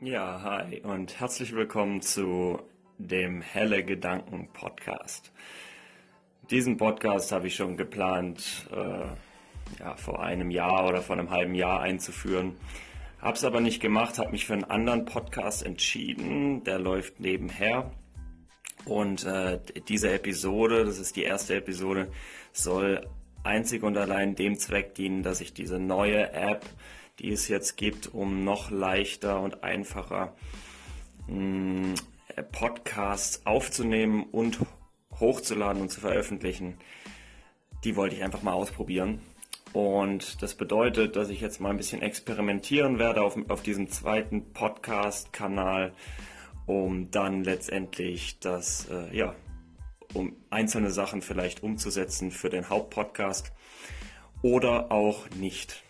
Ja, hi und herzlich willkommen zu dem Helle Gedanken Podcast. Diesen Podcast habe ich schon geplant, äh, ja, vor einem Jahr oder vor einem halben Jahr einzuführen. Habe es aber nicht gemacht, habe mich für einen anderen Podcast entschieden. Der läuft nebenher. Und äh, diese Episode, das ist die erste Episode, soll einzig und allein dem Zweck dienen, dass ich diese neue App die es jetzt gibt, um noch leichter und einfacher mh, mm, Podcasts aufzunehmen und hochzuladen und zu veröffentlichen. Die wollte ich einfach mal ausprobieren. Und das bedeutet, dass ich jetzt mal ein bisschen experimentieren werde auf, auf diesem zweiten Podcast-Kanal, um dann letztendlich das, äh, ja, um einzelne Sachen vielleicht umzusetzen für den Hauptpodcast oder auch nicht.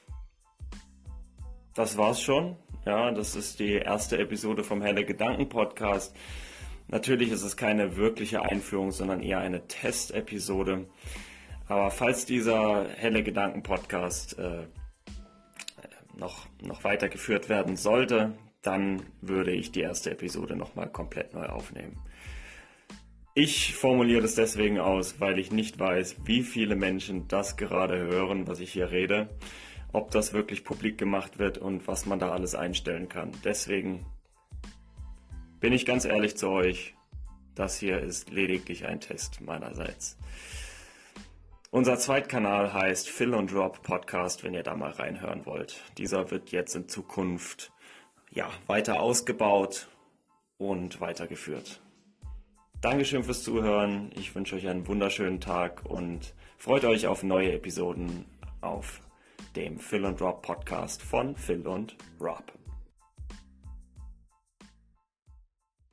Das war's schon. Ja, das ist die erste Episode vom Helle Gedanken Podcast. Natürlich ist es keine wirkliche Einführung, sondern eher eine Testepisode. Aber falls dieser Helle Gedanken Podcast äh, noch, noch weitergeführt werden sollte, dann würde ich die erste Episode nochmal komplett neu aufnehmen. Ich formuliere das deswegen aus, weil ich nicht weiß, wie viele Menschen das gerade hören, was ich hier rede ob das wirklich publik gemacht wird und was man da alles einstellen kann. Deswegen bin ich ganz ehrlich zu euch, das hier ist lediglich ein Test meinerseits. Unser Zweitkanal heißt Fill and Drop Podcast, wenn ihr da mal reinhören wollt. Dieser wird jetzt in Zukunft ja, weiter ausgebaut und weitergeführt. Dankeschön fürs Zuhören. Ich wünsche euch einen wunderschönen Tag und freut euch auf neue Episoden auf dem Phil und Rob Podcast von Phil und Rob.